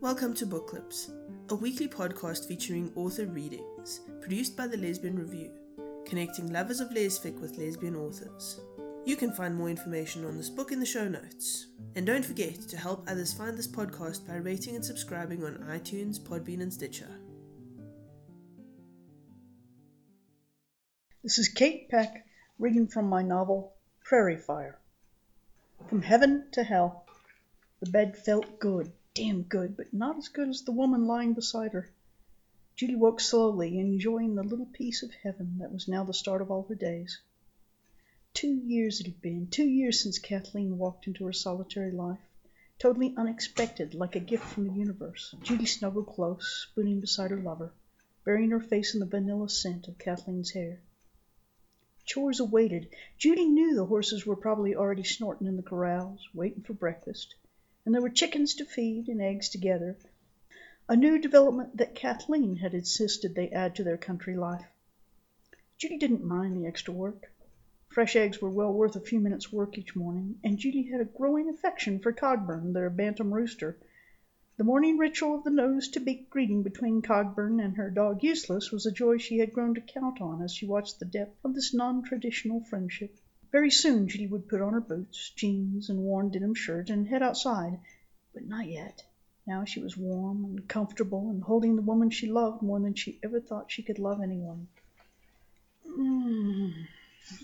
Welcome to Book Clips, a weekly podcast featuring author readings, produced by the Lesbian Review, connecting lovers of lesfic with lesbian authors. You can find more information on this book in the show notes. And don't forget to help others find this podcast by rating and subscribing on iTunes, Podbean, and Stitcher. This is Kayt Peck reading from my novel Prairie Fire. From heaven to hell. The bed felt good, damn good, but not as good as the woman lying beside her. Judy woke slowly, enjoying the little piece of heaven that was now the start of all her days. Two years it had been, two years since Kathleen walked into her solitary life, totally unexpected, like a gift from the universe. Judy snuggled close, spooning beside her lover, burying her face in the vanilla scent of Kathleen's hair. Chores awaited. Judy knew the horses were probably already snorting in the corrals, waiting for breakfast, and there were chickens to feed and eggs to gather, a new development that Kathleen had insisted they add to their country life. Judy didn't mind the extra work. Fresh eggs were well worth a few minutes' work each morning, and Judy had a growing affection for Cogburn, their bantam rooster. The morning ritual of the nose to beak greeting between Cogburn and her dog Useless was a joy she had grown to count on as she watched the depth of this non-traditional friendship. Very soon Judy would put on her boots, jeans, and worn denim shirt and head outside, but not yet. Now she was warm and comfortable and holding the woman she loved more than she ever thought she could love anyone. Mm.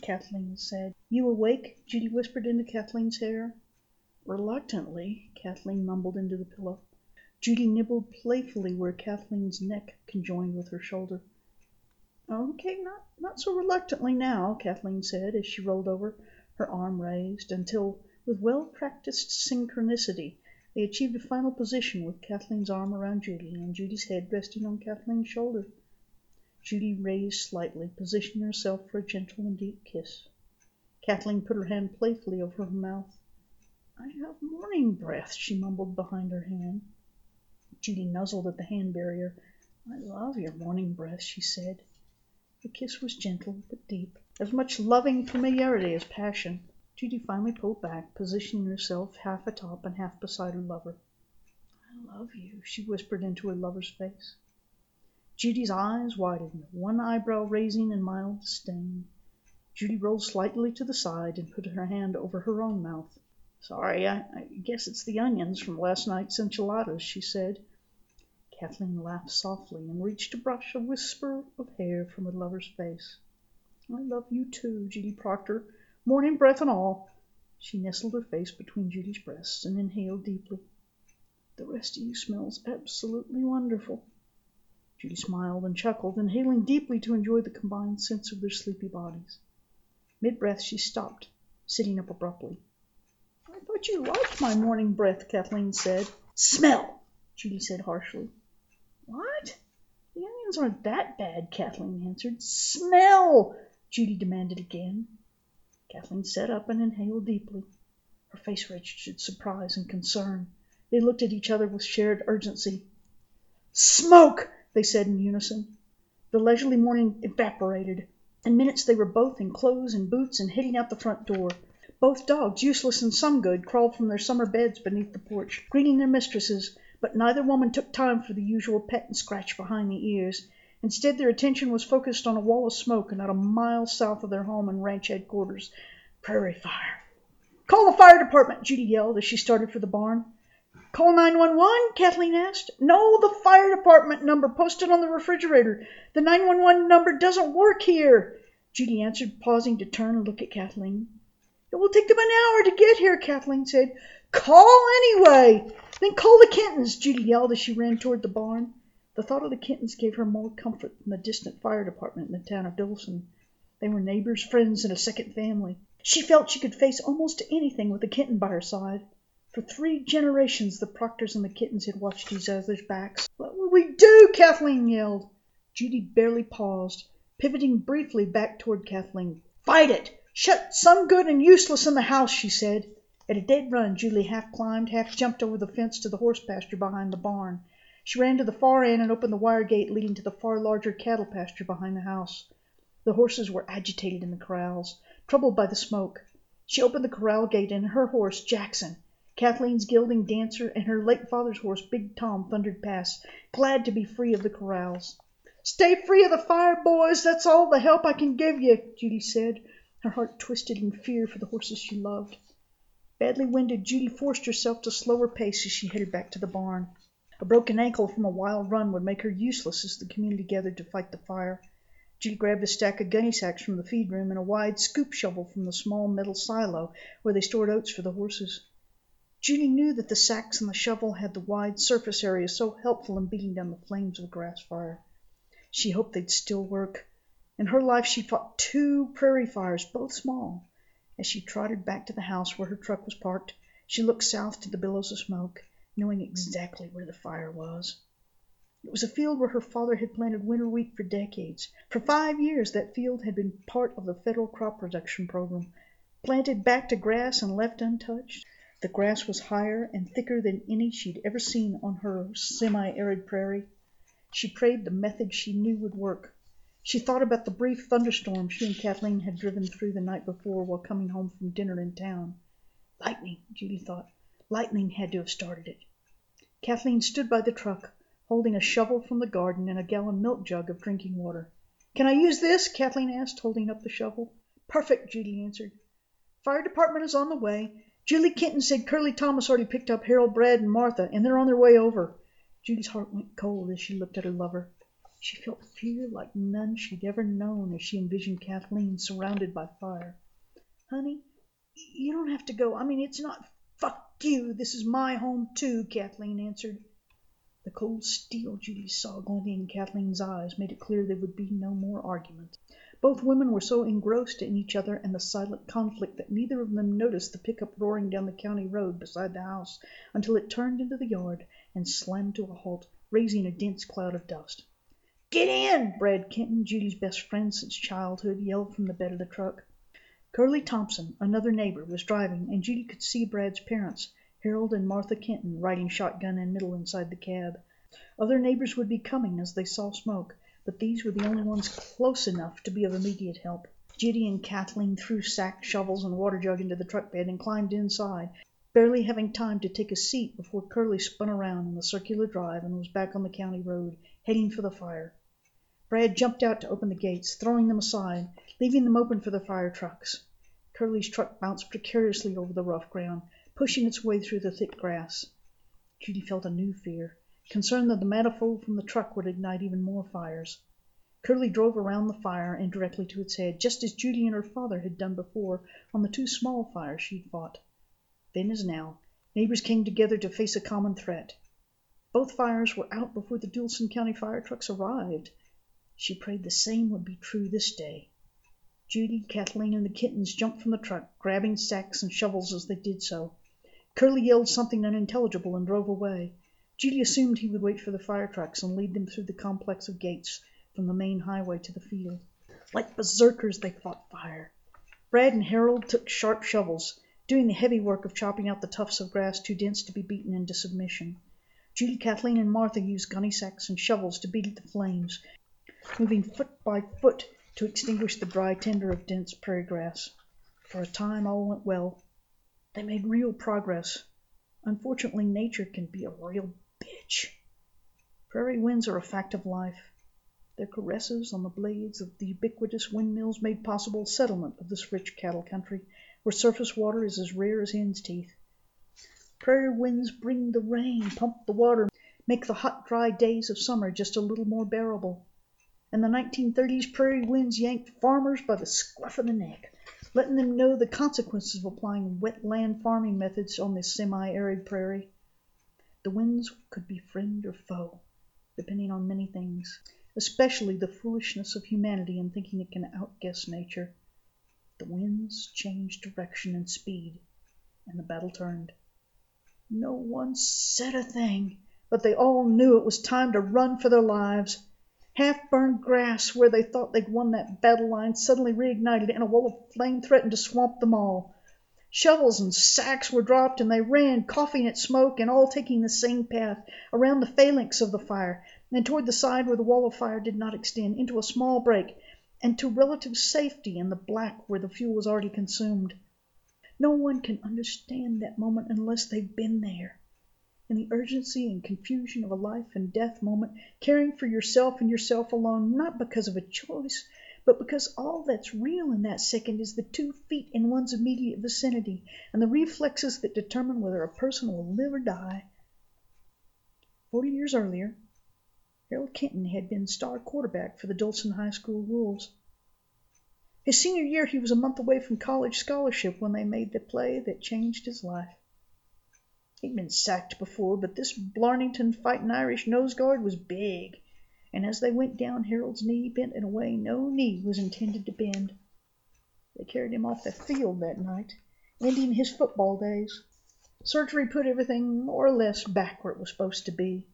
Kathleen said. You awake? Judy whispered into Kathleen's hair. Reluctantly, Kathleen mumbled into the pillow. Judy nibbled playfully where Kathleen's neck conjoined with her shoulder. Okay, not, not so reluctantly now, Kathleen said as she rolled over, her arm raised, until, with well-practiced synchronicity, they achieved a final position with Kathleen's arm around Judy and Judy's head resting on Kathleen's shoulder. Judy raised slightly, positioning herself for a gentle and deep kiss. Kathleen put her hand playfully over her mouth. I have morning breath, she mumbled behind her hand. Judy nuzzled at the hand barrier. I love your morning breath, she said. The kiss was gentle but deep, as much loving familiarity as passion. Judy finally pulled back, positioning herself half atop and half beside her lover. I love you, she whispered into her lover's face. Judy's eyes widened, one eyebrow raising in mild disdain. Judy rolled slightly to the side and put her hand over her own mouth. Sorry, I, I guess it's the onions from last night's enchiladas, she said. Kathleen laughed softly and reached to brush a wisper of hair from her lover's face. I love you too, Judy Proctor, morning breath and all. She nestled her face between Judy's breasts and inhaled deeply. The rest of you smells absolutely wonderful. Judy smiled and chuckled, inhaling deeply to enjoy the combined sense of their sleepy bodies. Mid-breath she stopped, sitting up abruptly. I thought you liked my morning breath, Kathleen said. Smell, Judy said harshly. What? The onions aren't that bad, Kathleen answered. Smell, Judy demanded again. Kathleen sat up and inhaled deeply. Her face registered surprise and concern. They looked at each other with shared urgency. Smoke! they said in unison. The leisurely morning evaporated. In minutes they were both in clothes and boots and heading out the front door. Both dogs, useless and some good, crawled from their summer beds beneath the porch, greeting their mistresses, but neither woman took time for the usual pet and scratch behind the ears. Instead, their attention was focused on a wall of smoke not a mile south of their home and ranch headquarters. Prairie fire. Call the fire department, Judy yelled as she started for the barn. Call 911? Kathleen asked. No, the fire department number posted on the refrigerator. The 911 number doesn't work here, Judy answered, pausing to turn and look at Kathleen. It will take them an hour to get here, Kathleen said. Call anyway. Then call the Kentons, Judy yelled as she ran toward the barn. The thought of the Kentons gave her more comfort than the distant fire department in the town of Dillson. They were neighbors, friends, and a second family. She felt she could face almost anything with a Kenton by her side. For three generations the Proctors and the Kentons had watched each other's backs. What will we do? Kathleen yelled. Judy barely paused, pivoting briefly back toward Kathleen. Fight it! Shut some good and useless in the house, she said. At a dead run, Julie half climbed, half jumped over the fence to the horse pasture behind the barn. She ran to the far end and opened the wire gate leading to the far larger cattle pasture behind the house. The horses were agitated in the corrals, troubled by the smoke. She opened the corral gate and her horse, Jackson, Kathleen's gilding dancer and her late father's horse, Big Tom, thundered past, glad to be free of the corrals. Stay free of the fire, boys. That's all the help I can give you, Judy said, her heart twisted in fear for the horses she loved. Badly winded, Judy forced herself to slow her pace as she headed back to the barn. A broken ankle from a wild run would make her useless as the community gathered to fight the fire. Judy grabbed a stack of gunny sacks from the feed room and a wide scoop shovel from the small metal silo where they stored oats for the horses. Judy knew that the sacks and the shovel had the wide surface area so helpful in beating down the flames of a grass fire. She hoped they'd still work. In her life she'd fought two prairie fires, both small. As she trotted back to the house where her truck was parked, she looked south to the billows of smoke, knowing exactly where the fire was. It was a field where her father had planted winter wheat for decades. For five years that field had been part of the federal crop production program, planted back to grass and left untouched. The grass was higher and thicker than any she'd ever seen on her semi-arid prairie. She prayed the method she knew would work. She thought about the brief thunderstorm she and Kathleen had driven through the night before while coming home from dinner in town. Lightning, Judy thought. Lightning had to have started it. Kathleen stood by the truck, holding a shovel from the garden and a gallon milk jug of drinking water. Can I use this? Kathleen asked, holding up the shovel. Perfect, Judy answered. Fire department is on the way. Julie Kenton said Curly Thomas already picked up Harold, Brad, and Martha, and they're on their way over. Judy's heart went cold as she looked at her lover. She felt fear like none she'd ever known as she envisioned Kathleen surrounded by fire. Honey, you don't have to go. I mean, it's not fuck you. This is my home, too, Kathleen answered. The cold steel Judy saw glinting in Kathleen's eyes made it clear there would be no more argument. Both women were so engrossed in each other and the silent conflict that neither of them noticed the pickup roaring down the county road beside the house until it turned into the yard and slammed to a halt, raising a dense cloud of dust. Get in! Brad Kenton, Judy's best friend since childhood, yelled from the bed of the truck. Curly Thompson, another neighbor, was driving, and Judy could see Brad's parents, Harold and Martha Kenton, riding shotgun and middle inside the cab. Other neighbors would be coming as they saw smoke, but these were the only ones close enough to be of immediate help. Judy and Kathleen threw sack, shovels, and water jug into the truck bed and climbed inside, barely having time to take a seat before Curly spun around in the circular drive and was back on the county road, heading for the fire. Brad jumped out to open the gates, throwing them aside, leaving them open for the fire trucks. Curly's truck bounced precariously over the rough ground, pushing its way through the thick grass. Judy felt a new fear concerned that the manifold from the truck would ignite even more fires. Curly drove around the fire and directly to its head, just as Judy and her father had done before on the two small fires she'd fought. Then as now, neighbors came together to face a common threat. Both fires were out before the Dulson County fire trucks arrived. She prayed the same would be true this day. Judy, Kathleen, and the Kentons jumped from the truck, grabbing sacks and shovels as they did so. Curly yelled something unintelligible and drove away. Judy assumed he would wait for the fire trucks and lead them through the complex of gates from the main highway to the field. Like berserkers, they fought fire. Brad and Harold took sharp shovels, doing the heavy work of chopping out the tufts of grass too dense to be beaten into submission. Judy, Kathleen, and Martha used gunny sacks and shovels to beat at the flames, moving foot by foot to extinguish the dry tinder of dense prairie grass. For a time all went well. They made real progress. Unfortunately, nature can be a real bitch. Prairie winds are a fact of life. Their caresses on the blades of the ubiquitous windmills made possible settlement of this rich cattle country, where surface water is as rare as hen's teeth. Prairie winds bring the rain, pump the water, make the hot, dry days of summer just a little more bearable. In the 1930s, prairie winds yanked farmers by the scruff of the neck, letting them know the consequences of applying wetland farming methods on this semi-arid prairie. The winds could be friend or foe, depending on many things, especially the foolishness of humanity in thinking it can outguess nature. The winds changed direction and speed, and the battle turned. No one said a thing, but they all knew it was time to run for their lives. Half burned grass where they thought they'd won that battle line suddenly reignited and a wall of flame threatened to swamp them all. Shovels and sacks were dropped, and they ran, coughing at smoke, and all taking the same path, around the phalanx of the fire, and toward the side where the wall of fire did not extend, into a small break, and to relative safety in the black where the fuel was already consumed. No one can understand that moment unless they've been there. In the urgency and confusion of a life and death moment, caring for yourself and yourself alone, not because of a choice, but because all that's real in that second is the two feet in one's immediate vicinity and the reflexes that determine whether a person will live or die. Forty years earlier, Harold Kenton had been star quarterback for the Dulce High School Wolves. His senior year, he was a month away from college scholarship when they made the play that changed his life. He'd been sacked before, but this Blarneyton fighting Irish nose guard was big, and as they went down, Harold's knee bent in a way no knee was intended to bend. They carried him off the field that night, ending his football days. Surgery put everything more or less back where it was supposed to be.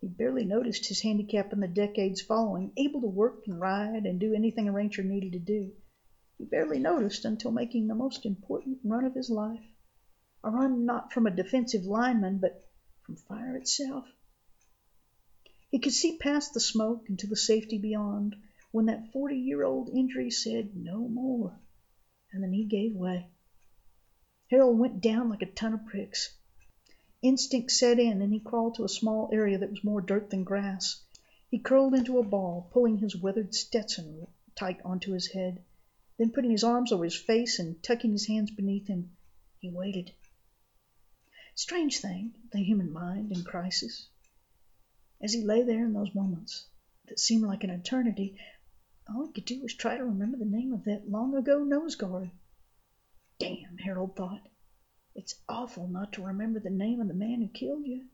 He barely noticed his handicap in the decades following, able to work and ride and do anything a rancher needed to do. He barely noticed until making the most important run of his life a run not from a defensive lineman, but from fire itself. He could see past the smoke and to the safety beyond when that forty year old injury said no more, and the knee gave way. Harold went down like a ton of bricks. Instinct set in, and he crawled to a small area that was more dirt than grass. He curled into a ball, pulling his weathered Stetson tight onto his head. Then, putting his arms over his face and tucking his hands beneath him, he waited. Strange thing, the human mind in crisis. As he lay there in those moments that seemed like an eternity, all he could do was try to remember the name of that long ago nose guard. Damn, Harold thought. It's awful not to remember the name of the man who killed you.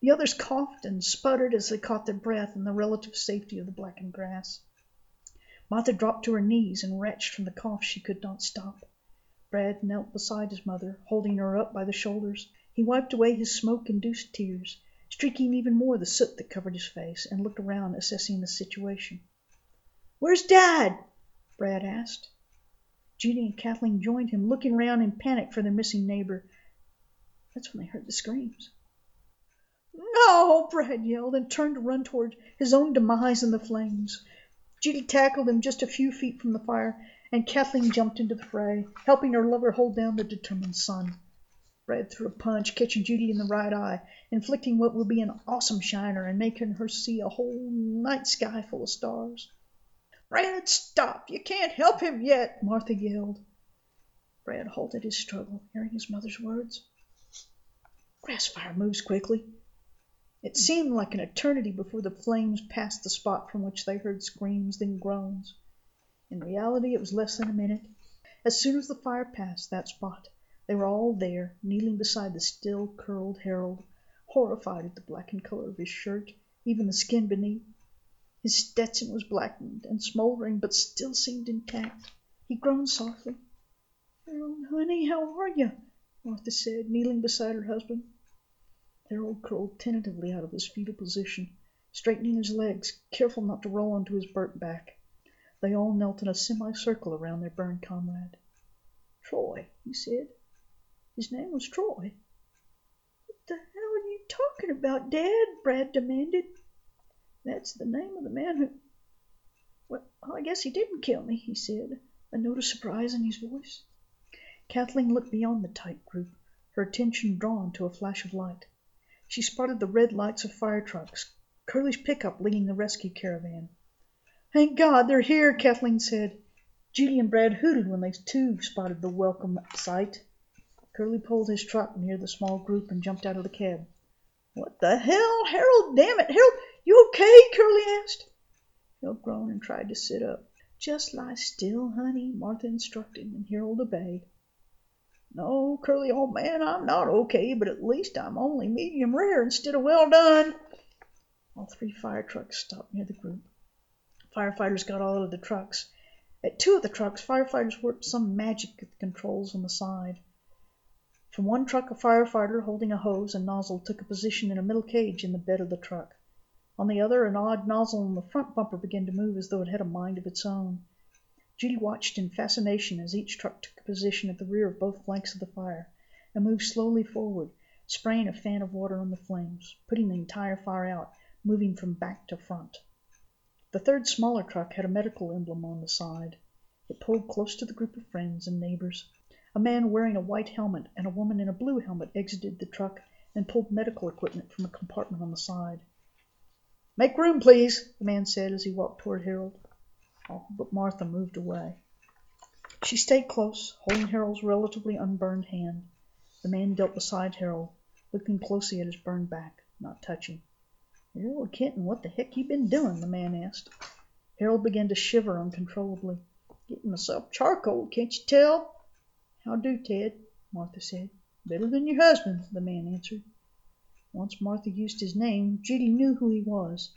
The others coughed and sputtered as they caught their breath in the relative safety of the blackened grass. Martha dropped to her knees and retched from the cough she could not stop. Brad knelt beside his mother, holding her up by the shoulders. He wiped away his smoke-induced tears, streaking even more the soot that covered his face, and looked around, assessing the situation. "Where's Dad?" Brad asked. Judy and Kathleen joined him, looking round in panic for their missing neighbor. That's when they heard the screams. "No!" Brad yelled, and turned to run toward his own demise in the flames. Judy tackled him just a few feet from the fire, and Kathleen jumped into the fray, helping her lover hold down the determined son. Brad threw a punch, catching Judy in the right eye, inflicting what would be an awesome shiner and making her see a whole night sky full of stars. "Brad, stop! You can't help him yet!" Martha yelled. Brad halted his struggle, hearing his mother's words. Grass fire moves quickly. It seemed like an eternity before the flames passed the spot from which they heard screams, then groans. In reality it was less than a minute. As soon as the fire passed that spot, they were all there, kneeling beside the still curled Harold, horrified at the blackened color of his shirt, even the skin beneath. His Stetson was blackened and smoldering, but still seemed intact. He groaned softly. "Harold, honey, how are you?" Martha said, kneeling beside her husband. Harold crawled tentatively out of his fetal position, straightening his legs, careful not to roll onto his burnt back. They all knelt in a semicircle around their burned comrade. "Troy," he said. His name was Troy. "What the hell are you talking about, Dad?" Brad demanded. "That's the name of the man who well, I guess he didn't kill me," he said, a note of surprise in his voice. Kathleen looked beyond the tight group, her attention drawn to a flash of light. She spotted the red lights of fire trucks, Curly's pickup leading the rescue caravan. "Thank God they're here," Kathleen said. Judy and Brad hooted when they too spotted the welcome sight. Curly pulled his truck near the small group and jumped out of the cab. "What the hell, Harold? Damn it, Harold! You okay?" Curly asked. Harold groaned and tried to sit up. "Just lie still, honey," Martha instructed, and Harold obeyed. "No, Curly, old man, I'm not okay, but at least I'm only medium rare instead of well done." All three fire trucks stopped near the group. Firefighters got out of the trucks. At two of the trucks, firefighters worked some magic at the controls on the side. From one truck a firefighter holding a hose and nozzle took a position in a metal cage in the bed of the truck. On the other an odd nozzle on the front bumper began to move as though it had a mind of its own. Judy watched in fascination as each truck took a position at the rear of both flanks of the fire and moved slowly forward, spraying a fan of water on the flames, putting the entire fire out, moving from back to front. The third smaller truck had a medical emblem on the side. It pulled close to the group of friends and neighbors. A man wearing a white helmet and a woman in a blue helmet exited the truck and pulled medical equipment from a compartment on the side. "Make room, please," the man said as he walked toward Harold. But Martha moved away. She stayed close, holding Harold's relatively unburned hand. The man knelt beside Harold, looking closely at his burned back, not touching. "Harold Kenton, what the heck you been doing?" the man asked. Harold began to shiver uncontrollably. "Getting myself charcoal, can't you tell?" "How do, Ted?" Martha said. "Better than your husband," the man answered. Once Martha used his name, Judy knew who he was.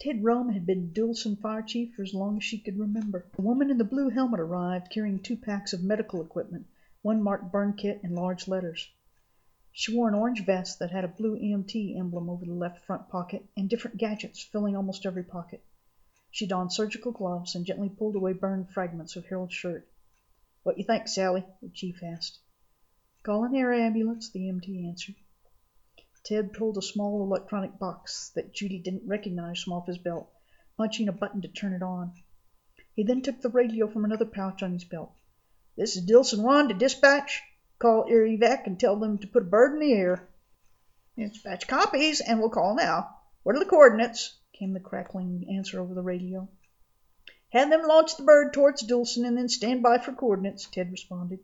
Ted Rome had been Dillson fire chief for as long as she could remember. The woman in the blue helmet arrived, carrying two packs of medical equipment, one marked burn kit in large letters. She wore an orange vest that had a blue EMT emblem over the left front pocket and different gadgets filling almost every pocket. She donned surgical gloves and gently pulled away burned fragments of Harold's shirt. "What you think, Sally?" the chief asked. "Call an air ambulance," the EMT answered. Ted pulled a small electronic box that Judy didn't recognize from off his belt, punching a button to turn it on. He then took the radio from another pouch on his belt. "This is Dillson One to dispatch. Call Evac and tell them to put a bird in the air." "Dispatch copies, and we'll call now. What are the coordinates?" came the crackling answer over the radio. "Have them launch the bird towards Dillson and then stand by for coordinates," Ted responded.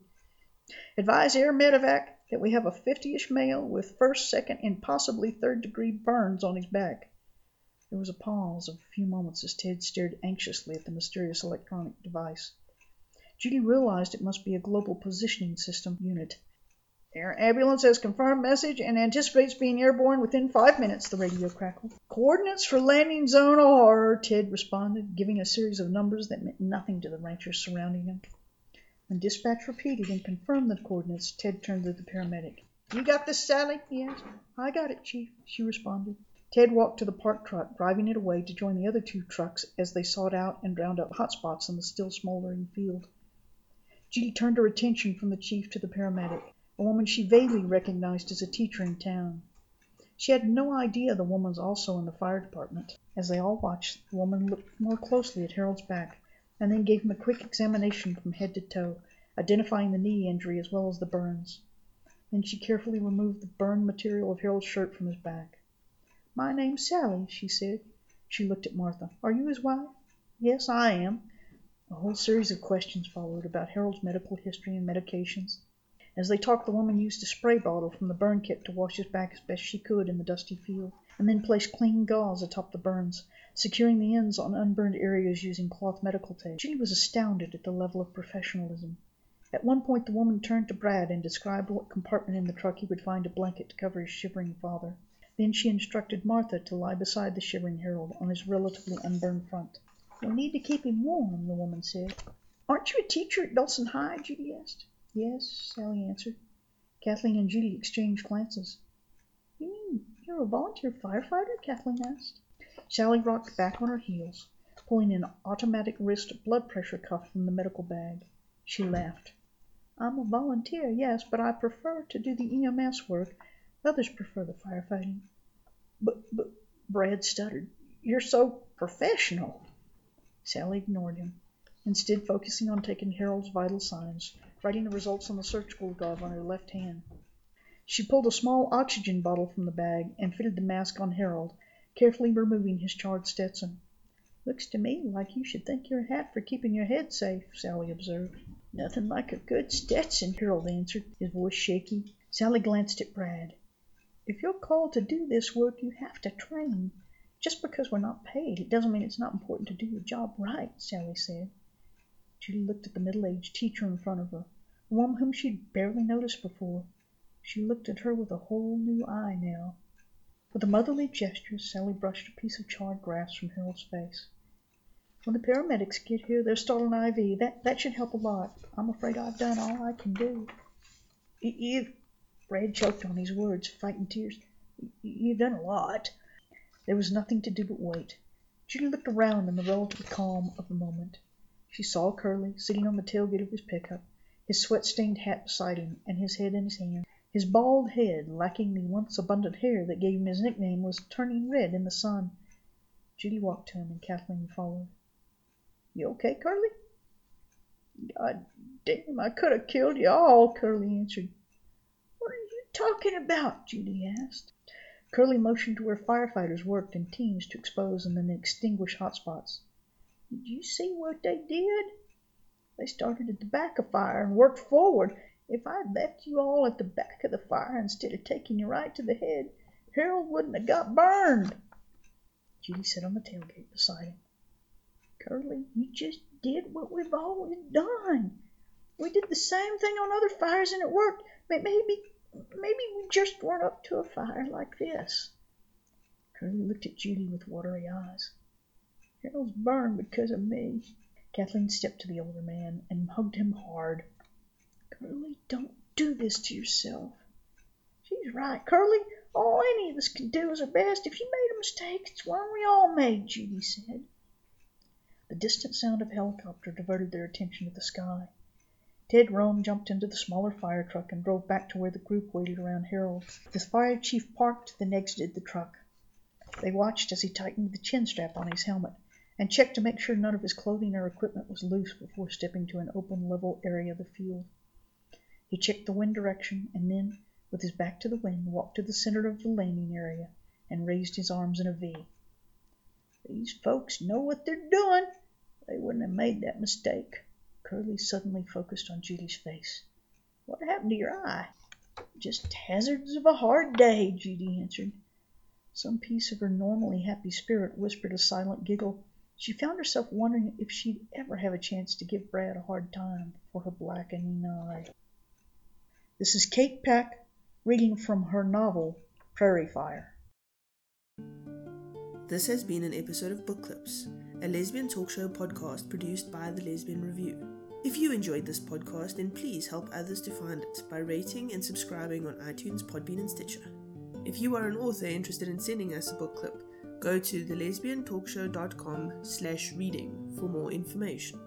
"Advise Air Medevac that we have a fifty-ish male with first, second, and possibly third degree burns on his back." There was a pause of a few moments as Ted stared anxiously at the mysterious electronic device. Judy realized it must be a global positioning system unit. "Air ambulance has confirmed message and anticipates being airborne within five minutes," the radio crackled. "Coordinates for landing zone are," Ted responded, giving a series of numbers that meant nothing to the ranchers surrounding him. When dispatch repeated and confirmed the coordinates, Ted turned to the paramedic. "You got this, Sally?" he asked. "I got it, Chief," she responded. Ted walked to the park truck, driving it away to join the other two trucks as they sought out and drowned up hot spots in the still smoldering field. Judy turned her attention from the chief to the paramedic, a woman she vaguely recognized as a teacher in town. She had no idea the woman was also in the fire department. As they all watched, the woman looked more closely at Harold's back and then gave him a quick examination from head to toe, identifying the knee injury as well as the burns. Then she carefully removed the burned material of Harold's shirt from his back. "My name's Sally," she said. She looked at Martha. "Are you his wife?" "Yes, I am." A whole series of questions followed about Harold's medical history and medications. As they talked the woman used a spray bottle from the burn kit to wash his back as best she could in the dusty field, and then placed clean gauze atop the burns, securing the ends on unburned areas using cloth medical tape. Judy was astounded at the level of professionalism. At one point the woman turned to Brad and described what compartment in the truck he would find a blanket to cover his shivering father. Then she instructed Martha to lie beside the shivering Harold on his relatively unburned front. "We need to keep him warm," the woman said. "Aren't you a teacher at Dawson High?" Judy asked. "Yes," Sally answered. Kathleen and Judy exchanged glances. "You mean you're a volunteer firefighter?" Kathleen asked. Sally rocked back on her heels, pulling an automatic wrist blood pressure cuff from the medical bag. She laughed. "I'm a volunteer, yes, but I prefer to do the EMS work. Others prefer the firefighting." "But but Brad stuttered. "You're so professional." Sally ignored him, instead focusing on taking Harold's vital signs, writing the results on the surgical glove on her left hand. She pulled a small oxygen bottle from the bag and fitted the mask on Harold carefully removing his charred Stetson. "Looks to me like you should thank your hat for keeping your head safe," Sally observed. "Nothing like a good Stetson," Harold answered, his voice shaky. Sally glanced at Brad. "If you're called to do this work you have to train. Just because we're not paid it doesn't mean it's not important to do your job right," Sally said. Judy looked at the middle-aged teacher in front of her, woman whom she'd barely noticed before. She looked at her with a whole new eye now. With a motherly gesture Sally brushed a piece of charred grass from Harold's face. "When the paramedics get here they'll start an IV. That that should help a lot. I'm afraid I've done all I can do." "You've" Brad choked on his words, fighting tears. "You've done a lot." There was nothing to do but wait. Judy looked around in the relative calm of the moment. She saw Curly sitting on the tailgate of his pickup, his sweat-stained hat beside him and his head in his hand. His bald head, lacking the once abundant hair that gave him his nickname, was turning red in the sun. Judy walked to him and Kathleen followed. "You okay, Curly?" God damn, I could have killed you all, Curly answered. What are you talking about? Judy asked. Curly motioned to where firefighters worked in teams to expose and then extinguish hotspots. Did you see what they did? They started at the back of fire and worked forward. If I'd left you all at the back of the fire instead of taking you right to the head, Harold wouldn't have got burned. Judy sat on the tailgate beside him. Curly, you just did what we've always done. We did the same thing on other fires and it worked. Maybe Maybe we just weren't up to a fire like this. Curly looked at Judy with watery eyes. Harold's burned because of me. Kathleen stepped to the older man and hugged him hard. Curly, don't do this to yourself. She's right, Curly. All any of us can do is our best. If you made a mistake, it's one we all made, Judy said. The distant sound of helicopter diverted their attention to the sky. Ted Rome jumped into the smaller fire truck and drove back to where the group waited around Harold. The fire chief parked, then exited the truck. They watched as he tightened the chin strap on his helmet and checked to make sure none of his clothing or equipment was loose before stepping to an open level area of the field. He checked the wind direction and then, with his back to the wind, walked to the center of the landing area and raised his arms in a V. These folks know what they're doing. They wouldn't have made that mistake. Curly suddenly focused on Judy's face. What happened to your eye? Just hazards of a hard day, Judy answered. Some piece of her normally happy spirit whispered a silent giggle. She found herself wondering if she'd ever have a chance to give Brad a hard time for her blackening eye. This is Kayt Peck reading from her novel Prairie Fire. This has been an episode of Book Clips, a lesbian talk show podcast produced by the Lesbian Review. If you enjoyed this podcast, then please help others to find it by rating and subscribing on iTunes, Podbean, and Stitcher. If you are an author interested in sending us a book clip, go to thelesbiantalkshow.com slash reading for more information.